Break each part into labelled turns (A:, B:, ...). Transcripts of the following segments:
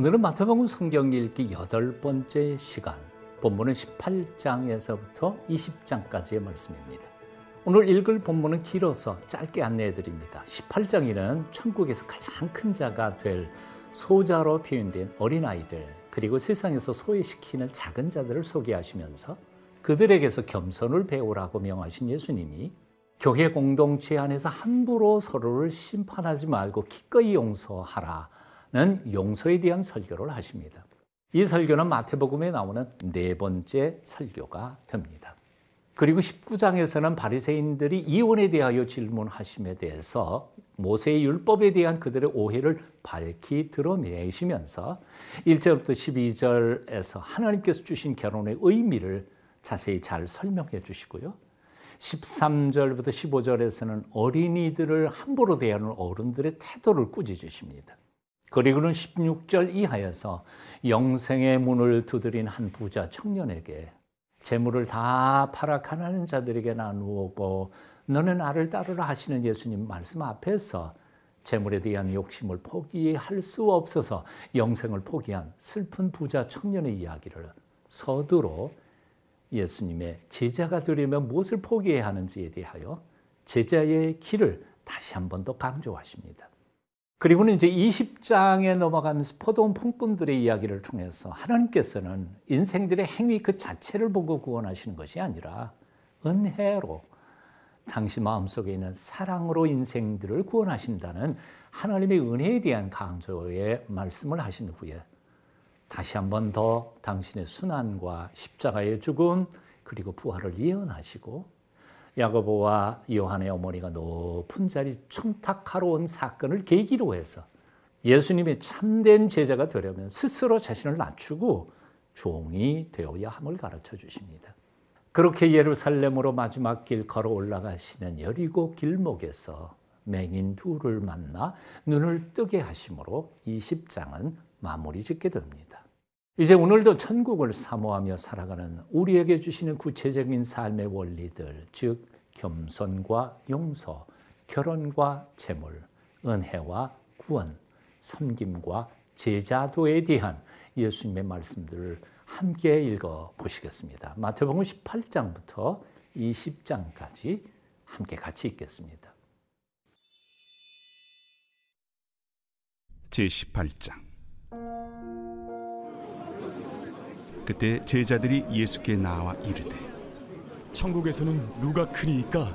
A: 오늘은 마태복음 성경 읽기 여덟 번째 시간. 본문은 18장에서부터 20장까지의 말씀입니다. 오늘 읽을 본문은 길어서 짧게 안내해 드립니다. 18장에는 천국에서 가장 큰 자가 될 소자로 표현된 어린아이들, 그리고 세상에서 소외시키는 작은 자들을 소개하시면서 그들에게서 겸손을 배우라고 명하신 예수님이 교회 공동체 안에서 함부로 서로를 심판하지 말고 기꺼이 용서하라. 는 용서에 대한 설교를 하십니다. 이 설교는 마태복음에 나오는 네 번째 설교가 됩니다. 그리고 19장에서는 바리새인들이 이혼에 대하여 질문하심에 대해서 모세의 율법에 대한 그들의 오해를 밝히 드러내시면서 1절부터 12절에서 하나님께서 주신 결혼의 의미를 자세히 잘 설명해 주시고요. 13절부터 15절에서는 어린이들을 함부로 대하는 어른들의 태도를 꾸짖으십니다. 그리고는 16절 이하에서 영생의 문을 두드린 한 부자 청년에게 재물을 다 파락하는 자들에게 나누고 너는 나를 따르라 하시는 예수님 말씀 앞에서 재물에 대한 욕심을 포기할 수 없어서 영생을 포기한 슬픈 부자 청년의 이야기를 서두로 예수님의 제자가 되려면 무엇을 포기해야 하는지에 대하여 제자의 길을 다시 한 번 더 강조하십니다. 그리고는 이제 20장에 넘어가면서 포도원 풍꾼들의 이야기를 통해서 하나님께서는 인생들의 행위 그 자체를 보고 구원하시는 것이 아니라 은혜로 당신 마음속에 있는 사랑으로 인생들을 구원하신다는 하나님의 은혜에 대한 강조의 말씀을 하신 후에 다시 한 번 더 당신의 순환과 십자가의 죽음 그리고 부활을 예언하시고 야고보와 요한의 어머니가 높은 자리 청탁하러 온 사건을 계기로 해서 예수님의 참된 제자가 되려면 스스로 자신을 낮추고 종이 되어야 함을 가르쳐 주십니다. 그렇게 예루살렘으로 마지막 길 걸어 올라가시는 여리고 길목에서 맹인 둘을 만나 눈을 뜨게 하심으로 이 10장은 마무리 짓게 됩니다. 이제 오늘도 천국을 사모하며 살아가는 우리에게 주시는 구체적인 삶의 원리들, 즉 겸손과 용서, 결혼과 재물, 은혜와 구원, 섬김과 제자도에 대한 예수님의 말씀들을 함께 읽어 보시겠습니다. 마태복음 18장부터 20장까지 함께 같이 읽겠습니다.
B: 제 18장 그때 제자들이 예수께 나와 이르되
C: 천국에서는 누가 크니까?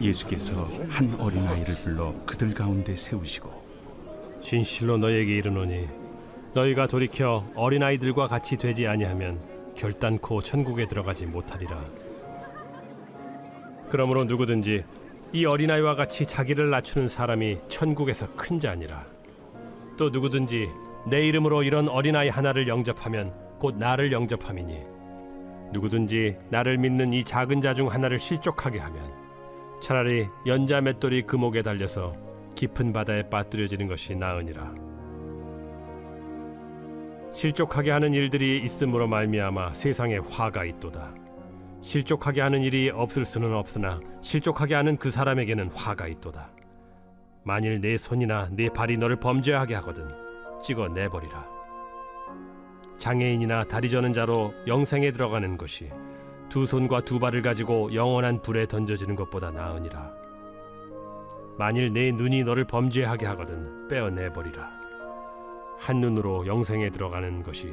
B: 예수께서 한 어린아이를 불러 그들 가운데 세우시고
D: 진실로 너에게 이르노니 너희가 돌이켜 어린아이들과 같이 되지 아니하면 결단코 천국에 들어가지 못하리라. 그러므로 누구든지 이 어린아이와 같이 자기를 낮추는 사람이 천국에서 큰 자니라. 또 누구든지 내 이름으로 이런 어린아이 하나를 영접하면 곧 나를 영접함이니 누구든지 나를 믿는 이 작은 자 중 하나를 실족하게 하면 차라리 연자 맷돌이 금옥에 달려서 깊은 바다에 빠뜨려지는 것이 나으니라. 실족하게 하는 일들이 있음으로 말미암아 세상에 화가 있도다. 실족하게 하는 일이 없을 수는 없으나 실족하게 하는 그 사람에게는 화가 있도다. 만일 내 손이나 내 발이 너를 범죄하게 하거든 찍어 내버리라. 장애인이나 다리 저는 자로 영생에 들어가는 것이 두 손과 두 발을 가지고 영원한 불에 던져지는 것보다 나으니라. 만일 내 눈이 너를 범죄하게 하거든 빼어내 버리라. 한 눈으로 영생에 들어가는 것이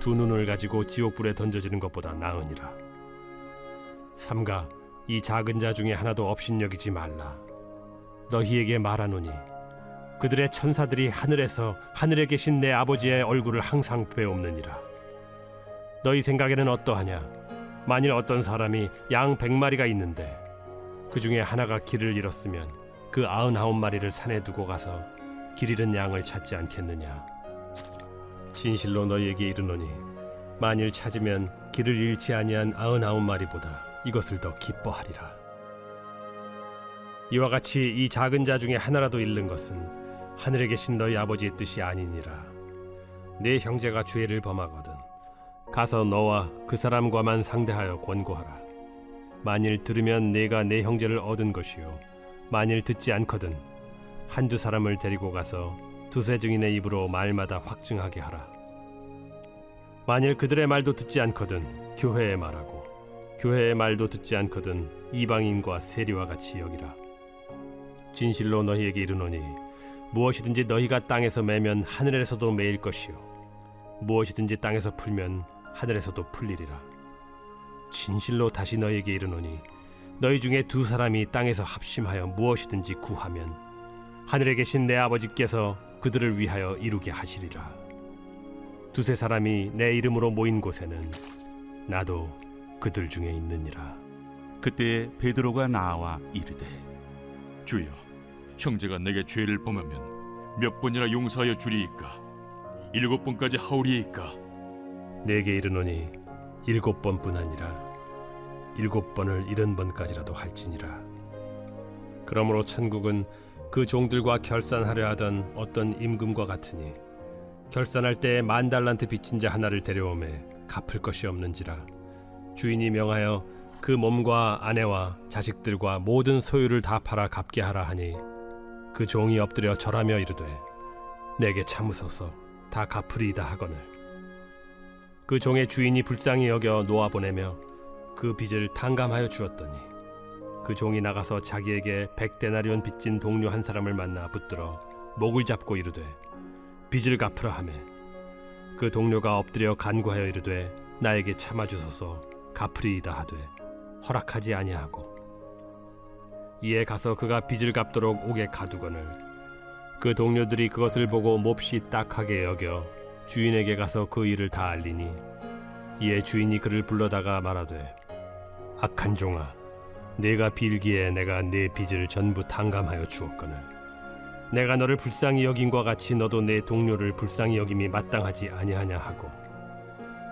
D: 두 눈을 가지고 지옥불에 던져지는 것보다 나으니라. 삼가 이 작은 자 중에 하나도 업신여기지 말라. 너희에게 말하노니 그들의 천사들이 하늘에서 하늘에 계신 내 아버지의 얼굴을 항상 배옵느니라. 너희 생각에는 어떠하냐? 만일 어떤 사람이 양 백마리가 있는데 그 중에 하나가 길을 잃었으면 그 아흔아홉 마리를 산에 두고 가서 길 잃은 양을 찾지 않겠느냐? 진실로 너희에게 이르노니 만일 찾으면 길을 잃지 아니한 아흔아홉 마리보다 이것을 더 기뻐하리라. 이와 같이 이 작은 자 중에 하나라도 잃는 것은 하늘에 계신 너희 아버지의 뜻이 아니니라. 네 형제가 죄를 범하거든 가서 너와 그 사람과만 상대하여 권고하라. 만일 들으면 내가 내 형제를 얻은 것이요 만일 듣지 않거든 한두 사람을 데리고 가서 두세 증인의 입으로 말마다 확증하게 하라. 만일 그들의 말도 듣지 않거든 교회의 말하고 교회의 말도 듣지 않거든 이방인과 세리와 같이 여기라. 진실로 너희에게 이르노니 무엇이든지 너희가 땅에서 매면 하늘에서도 매일 것이요 무엇이든지 땅에서 풀면 하늘에서도 풀리리라. 진실로 다시 너희에게 이르노니 너희 중에 두 사람이 땅에서 합심하여 무엇이든지 구하면 하늘에 계신 내 아버지께서 그들을 위하여 이루게 하시리라. 두세 사람이 내 이름으로 모인 곳에는 나도 그들 중에 있느니라.
B: 그때 베드로가 나와 이르되
E: 주여, 형제가 내게 죄를 범하면 몇 번이나 용서하여 주리이까? 일곱 번까지 하오리이까?
D: 내게 이르노니 일곱 번뿐 아니라 일곱 번을 일흔 번까지라도 할지니라. 그러므로 천국은 그 종들과 결산하려 하던 어떤 임금과 같으니 결산할 때 만 달란트 빚진 자 하나를 데려오매 갚을 것이 없는지라 주인이 명하여 그 몸과 아내와 자식들과 모든 소유를 다 팔아 갚게 하라 하니 그 종이 엎드려 절하며 이르되 내게 참으소서 다 갚으리이다 하거늘. 그 종의 주인이 불쌍히 여겨 놓아 보내며 그 빚을 탕감하여 주었더니 그 종이 나가서 자기에게 백 데나리온 빚진 동료 한 사람을 만나 붙들어 목을 잡고 이르되 빚을 갚으라 하매. 그 동료가 엎드려 간구하여 이르되 나에게 참아 주소서 갚으리이다 하되 허락하지 아니하고 이에 가서 그가 빚을 갚도록 옥에 가두거늘. 그 동료들이 그것을 보고 몹시 딱하게 여겨 주인에게 가서 그 일을 다 알리니 이에 주인이 그를 불러다가 말하되 악한 종아 내가 빌기에 내가 네 빚을 전부 탕감하여 주었거늘. 내가 너를 불쌍히 여김과 같이 너도 내 동료를 불쌍히 여김이 마땅하지 아니하냐 하고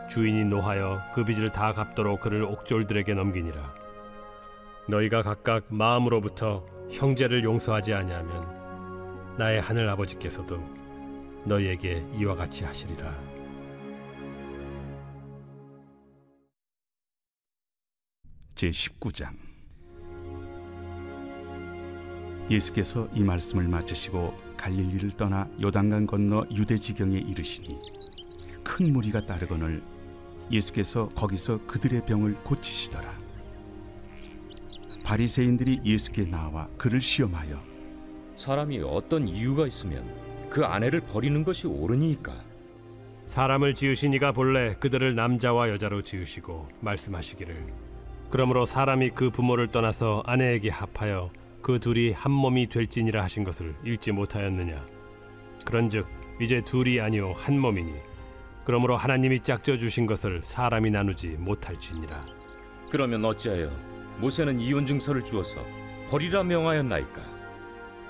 D: 주인이 노하여 그 빚을 다 갚도록 그를 옥졸들에게 넘기니라 너희가 각각 마음으로부터 형제를 용서하지 아니하면 나의 하늘 아버지께서도 너희에게 이와 같이 하시리라.
B: 제 19장. 예수께서 이 말씀을 마치시고 갈릴리를 떠나 요단강 건너 유대 지경에 이르시니 큰 무리가 따르거늘 예수께서 거기서 그들의 병을 고치시더라 바리새인들이 예수께 나와 그를 시험하여
F: 사람이 어떤 이유가 있으면 그 아내를 버리는 것이 옳으니까.
D: 사람을 지으신 이가 본래 그들을 남자와 여자로 지으시고 말씀하시기를. 그러므로 사람이 그 부모를 떠나서 아내에게 합하여 그 둘이 한 몸이 될지니라 하신 것을 읽지 못하였느냐. 그런즉 이제 둘이 아니요 한 몸이니. 그러므로 하나님이 짝져 주신 것을 사람이 나누지 못할지니라.
F: 그러면 어찌하여 모세는 이혼 증서를 주어서 버리라 명하였나이까?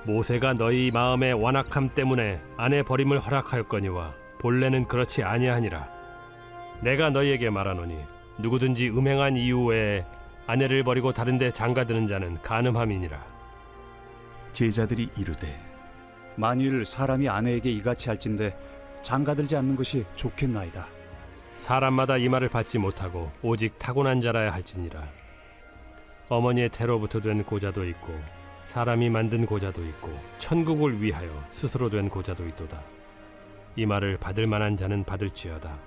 D: 모세가 너희 마음의 완악함 때문에 아내 버림을 허락하였거니와 본래는 그렇지 아니하니라. 내가 너희에게 말하노니 누구든지 음행한 이유 외에 아내를 버리고 다른 데 장가드는 자는 간음함이니라.
B: 제자들이 이르되
G: 만일 사람이 아내에게 이같이 할진대 장가들지 않는 것이 좋겠나이다.
D: 사람마다 이 말을 받지 못하고 오직 타고난 자라야 할지니라 어머니의 태로부터 된 고자도 있고 사람이 만든 고자도 있고 천국을 위하여 스스로 된 고자도 있도다. 이 말을 받을 만한 자는 받을지어다.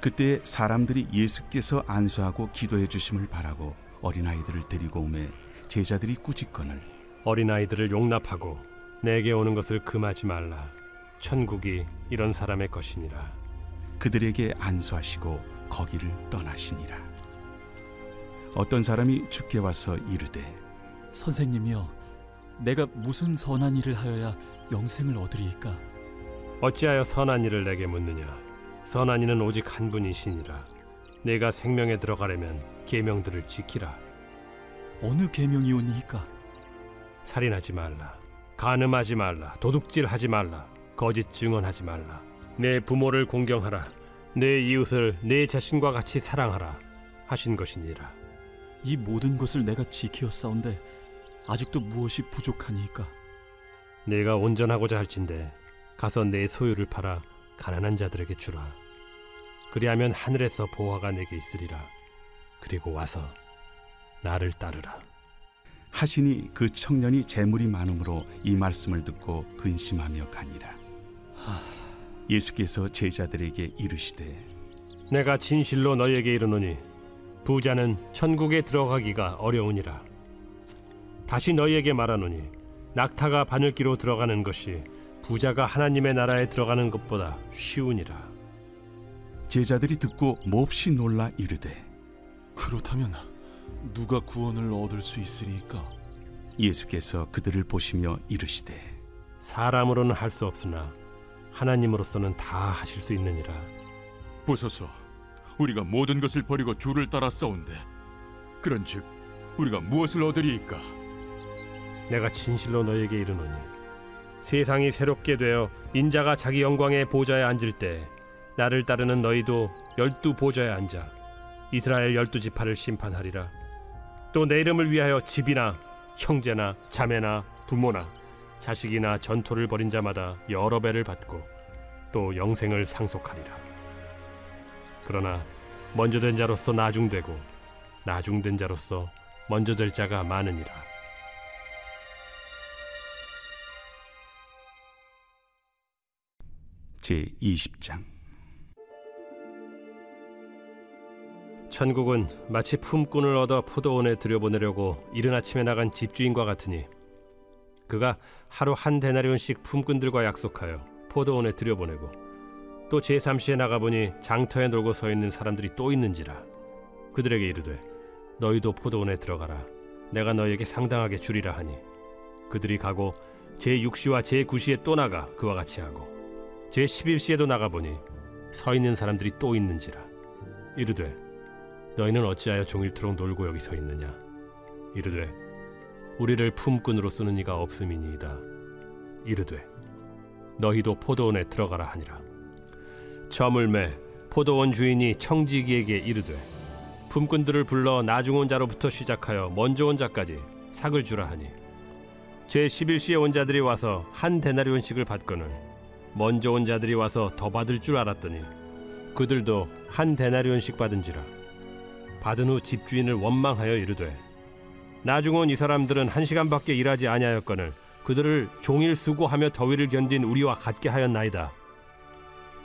B: 그때 사람들이 예수께서 안수하고 기도해 주심을 바라고 어린아이들을 데리고 오매 제자들이 꾸짖거늘
D: 어린아이들을 용납하고 내게 오는 것을 금하지 말라. 천국이 이런 사람의 것이니라.
B: 그들에게 안수하시고 거기를 떠나시니라 어떤 사람이 주께 와서 이르되
C: 선생님이여, 내가 무슨 선한 일을 하여야 영생을 얻으리이까?
D: 어찌하여 선한 일을 내게 묻느냐? 선한 이는 오직 한 분이시니라. 내가 생명에 들어가려면 계명들을 지키라.
C: 어느 계명이오니이까?
D: 살인하지 말라. 간음하지 말라. 도둑질하지 말라. 거짓 증언하지 말라. 내 부모를 공경하라. 내 이웃을 내 자신과 같이 사랑하라 하신 것이니라
C: 이 모든 것을 내가 지키었사온데 아직도 무엇이 부족하니이까?
D: 내가 온전하고자 할진대 가서 내 소유를 팔아 가난한 자들에게 주라 그리하면 하늘에서 보화가 내게 있으리라 그리고 와서 나를 따르라
B: 하시니 그 청년이 재물이 많음으로 이 말씀을 듣고 근심하며 가니라. 예수께서 제자들에게 이르시되
D: 내가 진실로 너희에게 이르노니 부자는 천국에 들어가기가 어려우니라. 다시 너희에게 말하노니 낙타가 바늘기로 들어가는 것이 부자가 하나님의 나라에 들어가는 것보다 쉬우니라.
B: 제자들이 듣고 몹시 놀라 이르되
C: 그렇다면 누가 구원을 얻을 수 있으리까?
B: 예수께서 그들을 보시며 이르시되
D: 사람으로는 할 수 없으나 하나님으로서는 다 하실 수 있느니라.
E: 보소서 우리가 모든 것을 버리고 주를 따라 싸운데 그런즉 우리가 무엇을 얻으리이까?
D: 내가 진실로 너에게 이르노니 세상이 새롭게 되어 인자가 자기 영광의 보좌에 앉을 때 나를 따르는 너희도 열두 보좌에 앉아 이스라엘 열두 지파를 심판하리라. 또 내 이름을 위하여 집이나 형제나 자매나 부모나 자식이나 전토를 벌인 자마다 여러 배를 받고 또 영생을 상속하리라 그러나 먼저 된 자로서 나중되고 나중된 자로서 먼저 될 자가 많으니라.
B: 제 20장.
D: 천국은 마치 품꾼을 얻어 포도원에 들여보내려고 이른 아침에 나간 집주인과 같으니 그가 하루 한 데나리온씩 품꾼들과 약속하여 포도원에 들여보내고 또 제3시에 나가보니 장터에 놀고 서 있는 사람들이 또 있는지라. 그들에게 이르되 너희도 포도원에 들어가라. 내가 너희에게 상당하게 주리라 하니. 그들이 가고 제6시와 제9시에 또 나가 그와 같이 하고 제11시에도 나가보니 서 있는 사람들이 또 있는지라. 이르되 너희는 어찌하여 종일토록 놀고 여기 서 있느냐? 이르되 우리를 품꾼으로 쓰는 이가 없음이니이다. 이르되 너희도 포도원에 들어가라 하니라 저물매 포도원 주인이 청지기에게 이르되 품꾼들을 불러 나중 온 자로부터 시작하여 먼저 온 자까지 삭을 주라 하니 제 11시에 온 자들이 와서 한 데나리온씩을 받거늘 먼저 온 자들이 와서 더 받을 줄 알았더니 그들도 한 데나리온씩 받은지라 받은 후 집주인을 원망하여 이르되 나중 온 이 사람들은 한 시간밖에 일하지 아니하였거늘 그들을 종일 수고하며 더위를 견딘 우리와 같게 하였나이다.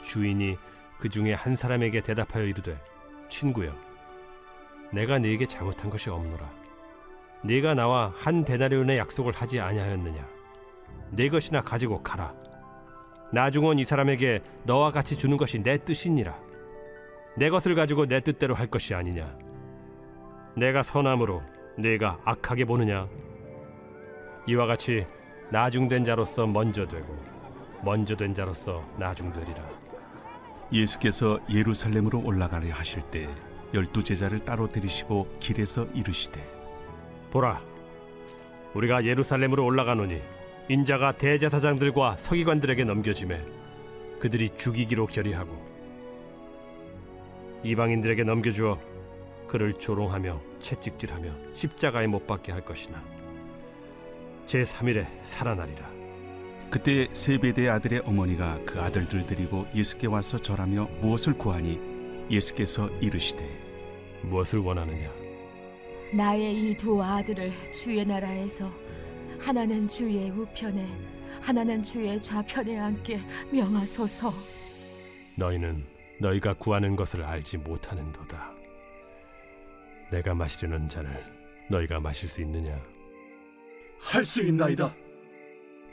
D: 주인이 그 중에 한 사람에게 대답하여 이르되 친구여 내가 네게 잘못한 것이 없노라. 네가 나와 한 데나리온의 약속을 하지 아니하였느냐? 네 것이나 가지고 가라. 나중 온이 사람에게 너와 같이 주는 것이 내 뜻이니라. 내 것을 가지고 내 뜻대로 할 것이 아니냐? 내가 선함으로 네가 악하게 보느냐? 이와 같이 나중된 자로서 먼저 되고 먼저 된 자로서 나중되리라.
B: 예수께서 예루살렘으로 올라가려 하실 때 열두 제자를 따로 들이시고 길에서 이르시되
D: 보라, 우리가 예루살렘으로 올라가노니 인자가 대제사장들과 서기관들에게 넘겨지매 그들이 죽이기로 결의하고 이방인들에게 넘겨주어 그를 조롱하며 채찍질하며 십자가에 못 박게 할 것이나 제 3일에 살아나리라.
B: 그때 세베대의 아들의 어머니가 그 아들들 데리고 예수께 와서 절하며 무엇을 구하니 예수께서 이르시되
D: 무엇을 원하느냐?
H: 나의 이 두 아들을 주의 나라에서 하나는 주의 우편에 하나는 주의 좌편에 앉게 명하소서.
D: 너희는 너희가 구하는 것을 알지 못하는도다. 내가 마시려는 잔을 너희가 마실 수 있느냐?
C: 할 수 있나이다.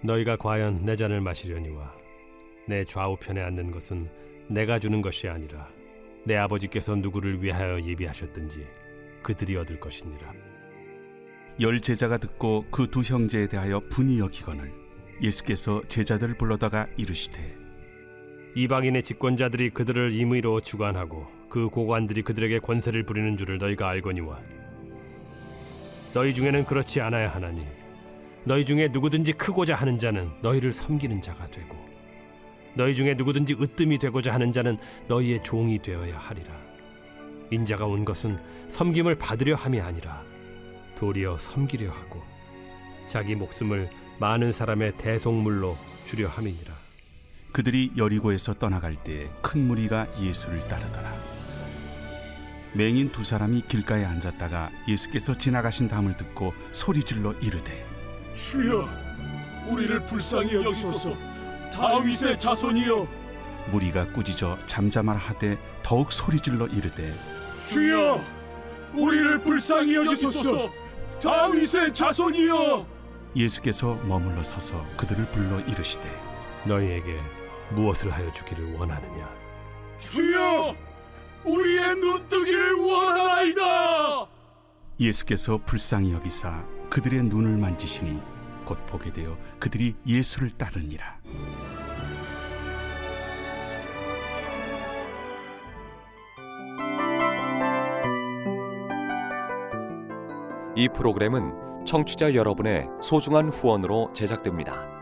D: 너희가 과연 내 잔을 마시려니와 내 좌우편에 앉는 것은 내가 주는 것이 아니라 내 아버지께서 누구를 위하여 예비하셨든지 그들이 얻을 것이니라.
B: 열 제자가 듣고 그 두 형제에 대하여 분이 여기거늘 예수께서 제자들을 불러다가 이르시되
D: 이방인의 집권자들이 그들을 임의로 주관하고 그 고관들이 그들에게 권세를 부리는 줄을 너희가 알거니와 너희 중에는 그렇지 않아야 하나니 너희 중에 누구든지 크고자 하는 자는 너희를 섬기는 자가 되고 너희 중에 누구든지 으뜸이 되고자 하는 자는 너희의 종이 되어야 하리라. 인자가 온 것은 섬김을 받으려 함이 아니라 도리어 섬기려 하고 자기 목숨을 많은 사람의 대속물로 주려 함이니라.
B: 그들이 여리고에서 떠나갈 때 큰 무리가 예수를 따르더라. 맹인 두 사람이 길가에 앉았다가 예수께서 지나가신 담을 듣고 소리질러 이르되
I: 주여, 우리를 불쌍히 여기소서. 다윗의 자손이여,
B: 무리가 꾸짖어 잠잠하라 하되 더욱 소리질러 이르되
I: 주여, 우리를 불쌍히 여기소서. 다윗의 자손이여,
B: 예수께서 머물러 서서 그들을 불러 이르시되
D: 너희에게 무엇을 하여 주기를 원하느냐?
I: 주여, 우리의 눈뜨기를 원하나이다.
B: 예수께서 불쌍히 여기사 그들의 눈을 만지시니 곧 보게 되어 그들이 예수를 따르니라
J: 이 프로그램은 청취자 여러분의 소중한 후원으로 제작됩니다.